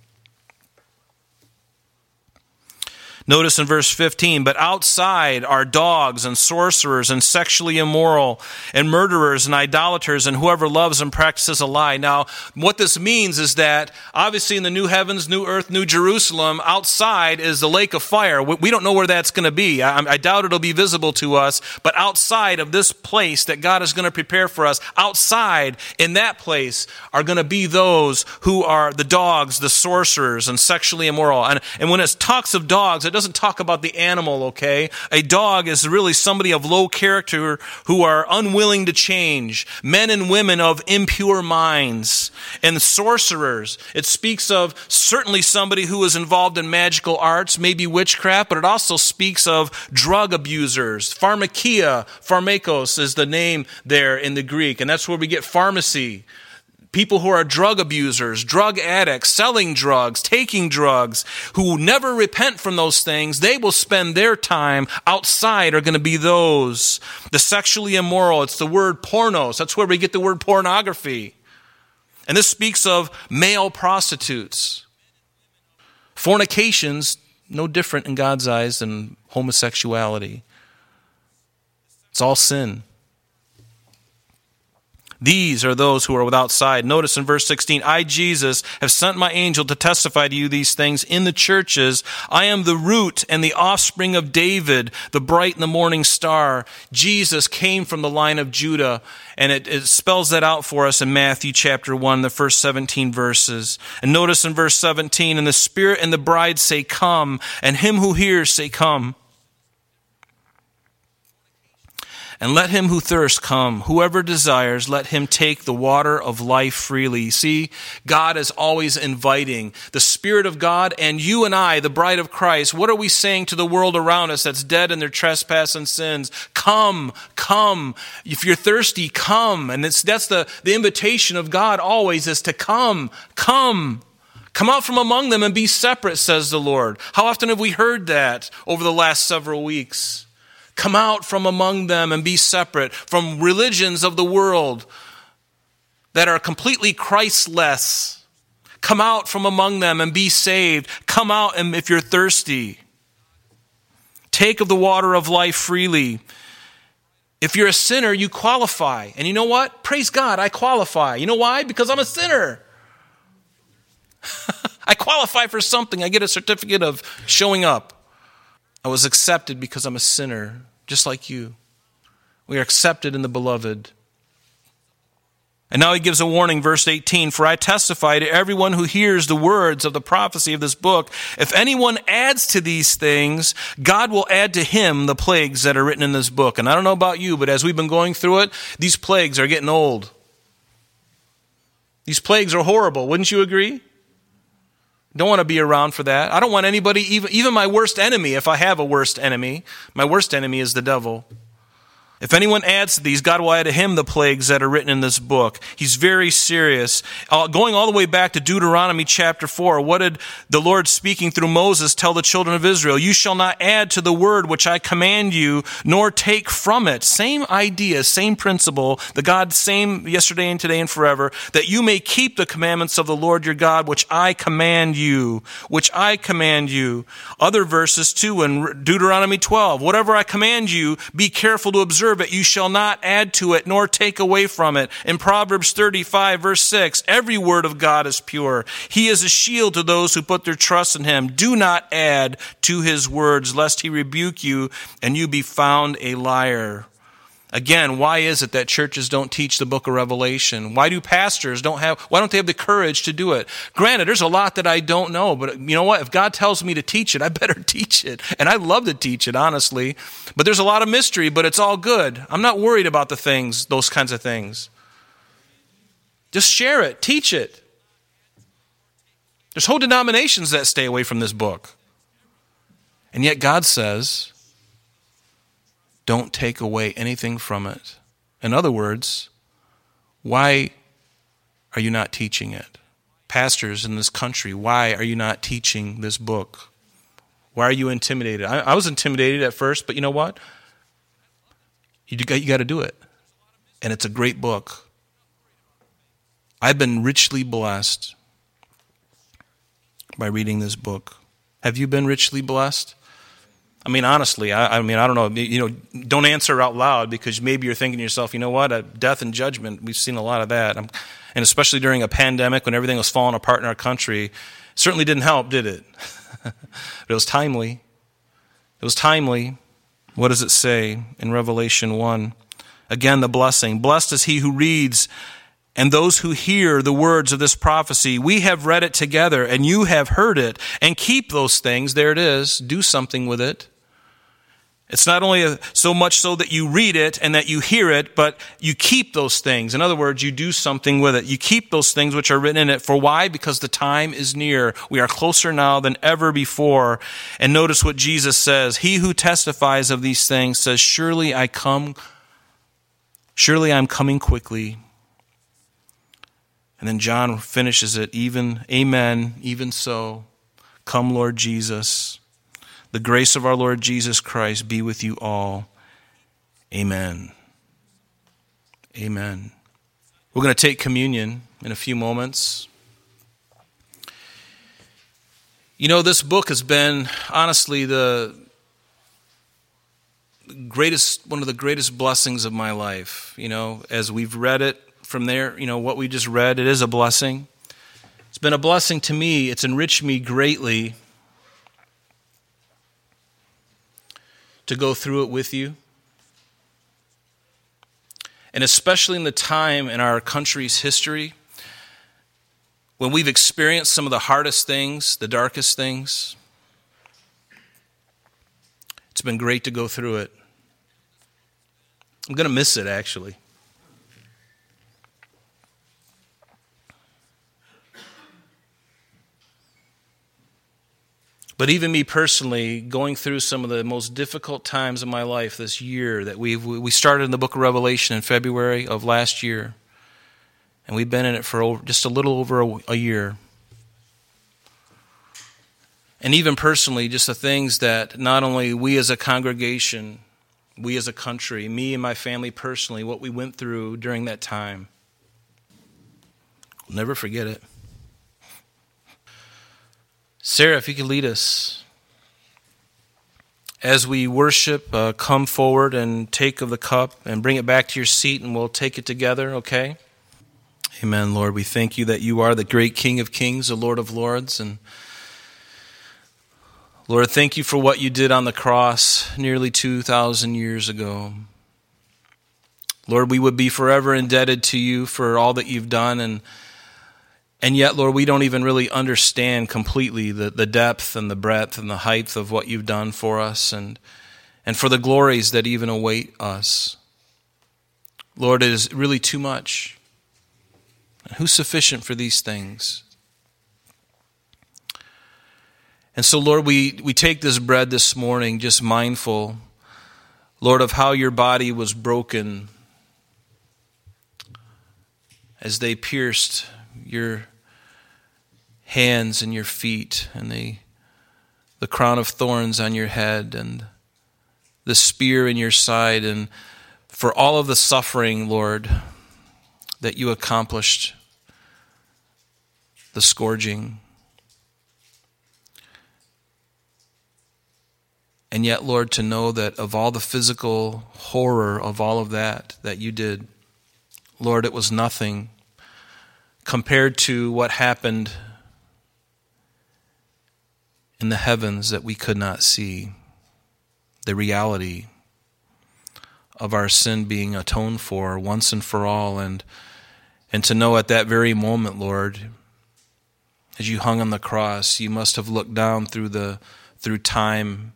Notice in verse 15, but outside are dogs and sorcerers and sexually immoral and murderers and idolaters and whoever loves and practices a lie. Now, what this means is that obviously in the new heavens, new earth, new Jerusalem, outside is the lake of fire. We don't know where that's going to be. I, I doubt it'll be visible to us, but outside of this place that God is going to prepare for us, outside in that place are going to be those who are the dogs, the sorcerers, and sexually immoral. And, and when it talks of dogs, it doesn't talk about the animal, okay? A dog is really somebody of low character who are unwilling to change, men and women of impure minds, and sorcerers. It speaks of certainly somebody who is involved in magical arts, maybe witchcraft, but it also speaks of drug abusers. Pharmakia, pharmakos is the name there in the Greek, and that's where we get pharmacy people who are drug abusers, drug addicts, selling drugs, taking drugs, who never repent from those things, they will spend their time outside are going to be those. The sexually immoral, it's the word pornos. That's where we get the word pornography. And this speaks of male prostitutes. Fornication's no different in God's eyes than homosexuality. It's all sin. These are those who are without side. Notice in verse 16, I, Jesus, have sent my angel to testify to you these things in the churches. I am the root and the offspring of David, the bright and the morning star. Jesus came from the line of Judah, and it, it spells that out for us in Matthew chapter 1, the first 17 verses. And notice in verse 17, and the Spirit and the bride say, Come, and him who hears say, Come. And let him who thirsts come. Whoever desires, let him take the water of life freely. See, God is always inviting the Spirit of God and you and I, the bride of Christ. What are we saying to the world around us that's dead in their trespass and sins? Come, come. If you're thirsty, come. And that's the, the invitation of God always is to come, come. Come out from among them and be separate, says the Lord. How often have we heard that over the last several weeks? Come out from among them and be separate from religions of the world that are completely Christless. Come out from among them and be saved. Come out and if you're thirsty. Take of the water of life freely. If you're a sinner, you qualify. And you know what? Praise God, I qualify. You know why? Because I'm a sinner. *laughs* I qualify for something. I get a certificate of showing up. I was accepted because I'm a sinner just like you. We are accepted in the beloved. And now he gives a warning, verse 18 For I testify to everyone who hears the words of the prophecy of this book, if anyone adds to these things, God will add to him the plagues that are written in this book. And I don't know about you, but as we've been going through it, these plagues are getting old. These plagues are horrible, wouldn't you agree? Don't want to be around for that. I don't want anybody, even, even my worst enemy, if I have a worst enemy, my worst enemy is the devil. If anyone adds to these, God will add to him the plagues that are written in this book. He's very serious. Uh, going all the way back to Deuteronomy chapter 4, what did the Lord speaking through Moses tell the children of Israel? You shall not add to the word which I command you, nor take from it. Same idea, same principle, the God same yesterday and today and forever, that you may keep the commandments of the Lord your God, which I command you, which I command you. Other verses too in Deuteronomy 12, whatever I command you, be careful to observe it, you shall not add to it nor take away from it. In Proverbs 35, verse 6, every word of God is pure. He is a shield to those who put their trust in him. Do not add to his words, lest he rebuke you and you be found a liar. Again, why is it that churches don't teach the book of Revelation? Why do pastors don't have, why don't they have the courage to do it? Granted, there's a lot that I don't know, but you know what? If God tells me to teach it, I *laughs* better teach it. And I love to teach it, honestly. But there's a lot of mystery, but it's all good. I'm not worried about the things, those kinds of things. Just share it, teach it. There's whole denominations that stay away from this book. And yet God says, don't take away anything from it. In other words, why are you not teaching it? Pastors in this country, why are you not teaching this book? Why are you intimidated? I, I was intimidated at first, but you know what? You got, you got to do it. And it's a great book. I've been richly blessed by reading this book. Have you been richly blessed? I mean, honestly, I, I, mean, I don't know. You know, don't answer out loud because maybe you're thinking to yourself, you know what, a death and judgment. We've seen a lot of that, I'm, and especially during a pandemic when everything was falling apart in our country, certainly didn't help, did it? *laughs* but it was timely. It was timely. What does it say in Revelation one? Again, the blessing. Blessed is he who reads and those who hear the words of this prophecy. We have read it together, and you have heard it, and keep those things. There it is. Do something with it. It's not only so much so that you read it and that you hear it, but you keep those things. In other words, you do something with it. You keep those things which are written in it. For why? Because the time is near. We are closer now than ever before. And notice what Jesus says. He who testifies of these things says, Surely I come, surely I'm coming quickly. And then John finishes it, even, Amen, even so. Come, Lord Jesus. The grace of our Lord Jesus Christ be with you all. Amen. Amen. We're going to take communion in a few moments. You know, this book has been, honestly, the greatest, one of the greatest blessings of my life. You know, as we've read it, from there, you know, what we just read, it is a blessing. It's been a blessing to me. It's enriched me greatly to go through it with you. And especially in the time in our country's history when we've experienced some of the hardest things, the darkest things, it's been great to go through it. I'm going to miss it, actually. But even me personally, going through some of the most difficult times of my life this year, that we we started in the book of Revelation in February of last year, and we've been in it for over, just a little over a, a year. And even personally, just the things that not only we as a congregation, we as a country, me and my family personally, what we went through during that time. I'll never forget it. Sarah, if you could lead us. As we worship, uh, come forward and take of the cup and bring it back to your seat, and we'll take it together, okay? Amen, Lord. We thank you that you are the great King of kings, the Lord of lords. And Lord, thank you for what you did on the cross nearly 2,000 years ago. Lord, we would be forever indebted to you for all that you've done and and yet, Lord, we don't even really understand completely the, the depth and the breadth and the height of what you've done for us and, and for the glories that even await us. Lord, it is really too much. Who's sufficient for these things? And so, Lord, we, we take this bread this morning just mindful, Lord, of how your body was broken as they pierced your hands and your feet and the, the crown of thorns on your head and the spear in your side and for all of the suffering, Lord, that you accomplished, the scourging. And yet, Lord, to know that of all the physical horror of all of that that you did, Lord, it was nothing compared to what happened in the heavens that we could not see. The reality of our sin being atoned for once and for all and and to know at that very moment lord as you hung on the cross you must have looked down through the through time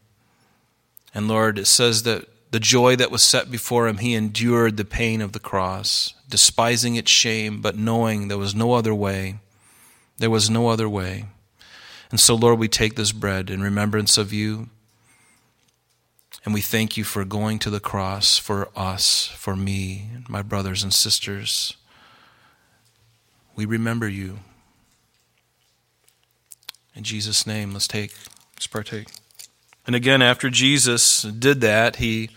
and lord it says that the joy that was set before him he endured the pain of the cross despising its shame but knowing there was no other way there was no other way and so lord we take this bread in remembrance of you and we thank you for going to the cross for us, for me, and my brothers and sisters. We remember you. In Jesus' name, let's take, let's partake. And again, after Jesus did that, he,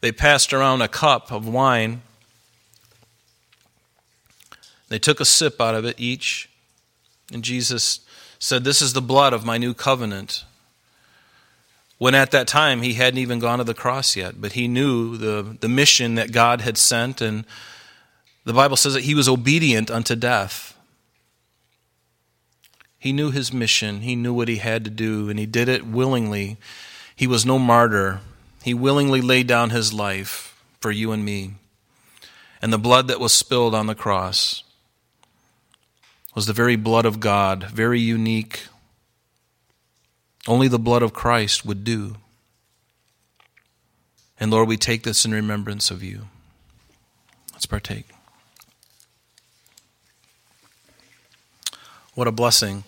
they passed around a cup of wine. They took a sip out of it each. And Jesus said, This is the blood of my new covenant when at that time he hadn't even gone to the cross yet, but he knew the, the mission that God had sent, and the Bible says that he was obedient unto death. He knew his mission, he knew what he had to do, and he did it willingly. He was no martyr. He willingly laid down his life for you and me. And the blood that was spilled on the cross was the very blood of God, very unique, only the blood of Christ would do. And Lord, we take this in remembrance of you. Let's partake. What a blessing